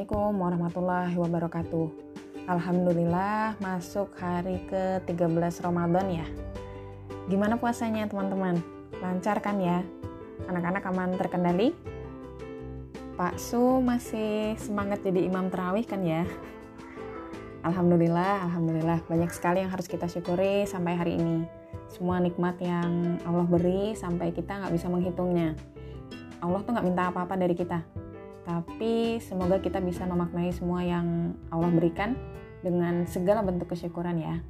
Assalamualaikum warahmatullahi wabarakatuh. Alhamdulillah masuk hari ke-13 Ramadan ya. Gimana puasanya teman-teman? Lancar kan ya? Anak-anak aman terkendali? Pak Su masih semangat jadi imam terawih kan ya? Alhamdulillah, Alhamdulillah banyak sekali yang harus kita syukuri sampai hari ini. Semua nikmat yang Allah beri sampai kita nggak bisa menghitungnya. Allah tuh nggak minta apa-apa dari kita tapi semoga kita bisa memaknai semua yang Allah berikan dengan segala bentuk kesyukuran ya.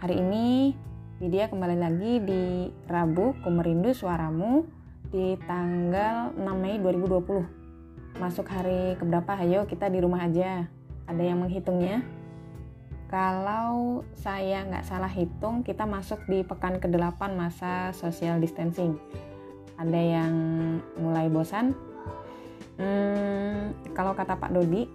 Hari ini Widya kembali lagi di Rabu Kumerindu Suaramu di tanggal 6 Mei 2020. Masuk hari keberapa? Ayo kita di rumah aja. Ada yang menghitungnya? Kalau saya nggak salah hitung, kita masuk di pekan ke-8 masa social distancing. Ada yang mulai bosan, Hmm, kalau kata Pak Dodi,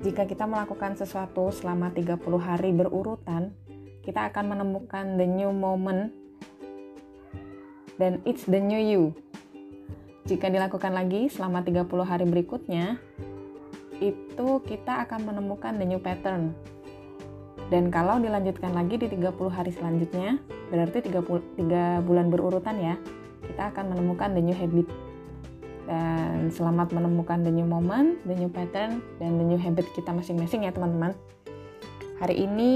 jika kita melakukan sesuatu selama 30 hari berurutan, kita akan menemukan the new moment dan it's the new you. Jika dilakukan lagi selama 30 hari berikutnya, itu kita akan menemukan the new pattern. Dan kalau dilanjutkan lagi di 30 hari selanjutnya, berarti 30, 3 bulan berurutan ya, kita akan menemukan the new habit dan selamat menemukan the new moment, the new pattern, dan the new habit kita masing-masing ya teman-teman. Hari ini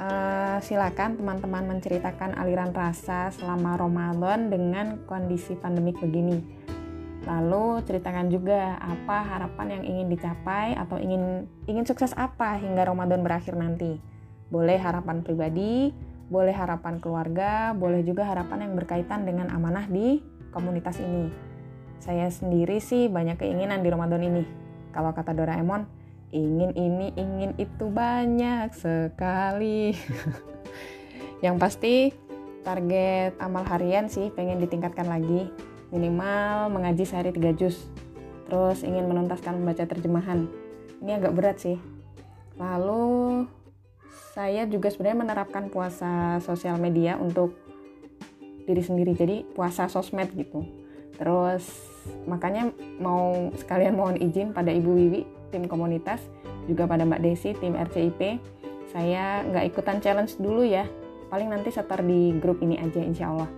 uh, silakan teman-teman menceritakan aliran rasa selama Ramadan dengan kondisi pandemik begini. Lalu ceritakan juga apa harapan yang ingin dicapai atau ingin ingin sukses apa hingga Ramadan berakhir nanti. Boleh harapan pribadi, boleh harapan keluarga, boleh juga harapan yang berkaitan dengan amanah di komunitas ini. Saya sendiri sih banyak keinginan di Ramadan ini. Kalau kata Doraemon, ingin ini, ingin itu banyak sekali. Yang pasti target amal harian sih pengen ditingkatkan lagi. Minimal mengaji sehari 3 juz. Terus ingin menuntaskan membaca terjemahan. Ini agak berat sih. Lalu saya juga sebenarnya menerapkan puasa sosial media untuk diri sendiri. Jadi puasa sosmed gitu Terus makanya mau sekalian mohon izin pada Ibu Wiwi tim komunitas juga pada Mbak Desi tim RCIP saya nggak ikutan challenge dulu ya. Paling nanti setar di grup ini aja insya Allah.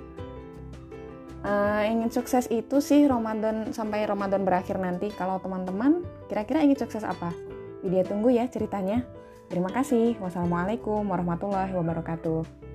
Uh, ingin sukses itu sih Ramadan sampai Ramadan berakhir nanti. Kalau teman-teman kira-kira ingin sukses apa? Widya tunggu ya ceritanya. Terima kasih. Wassalamualaikum warahmatullahi wabarakatuh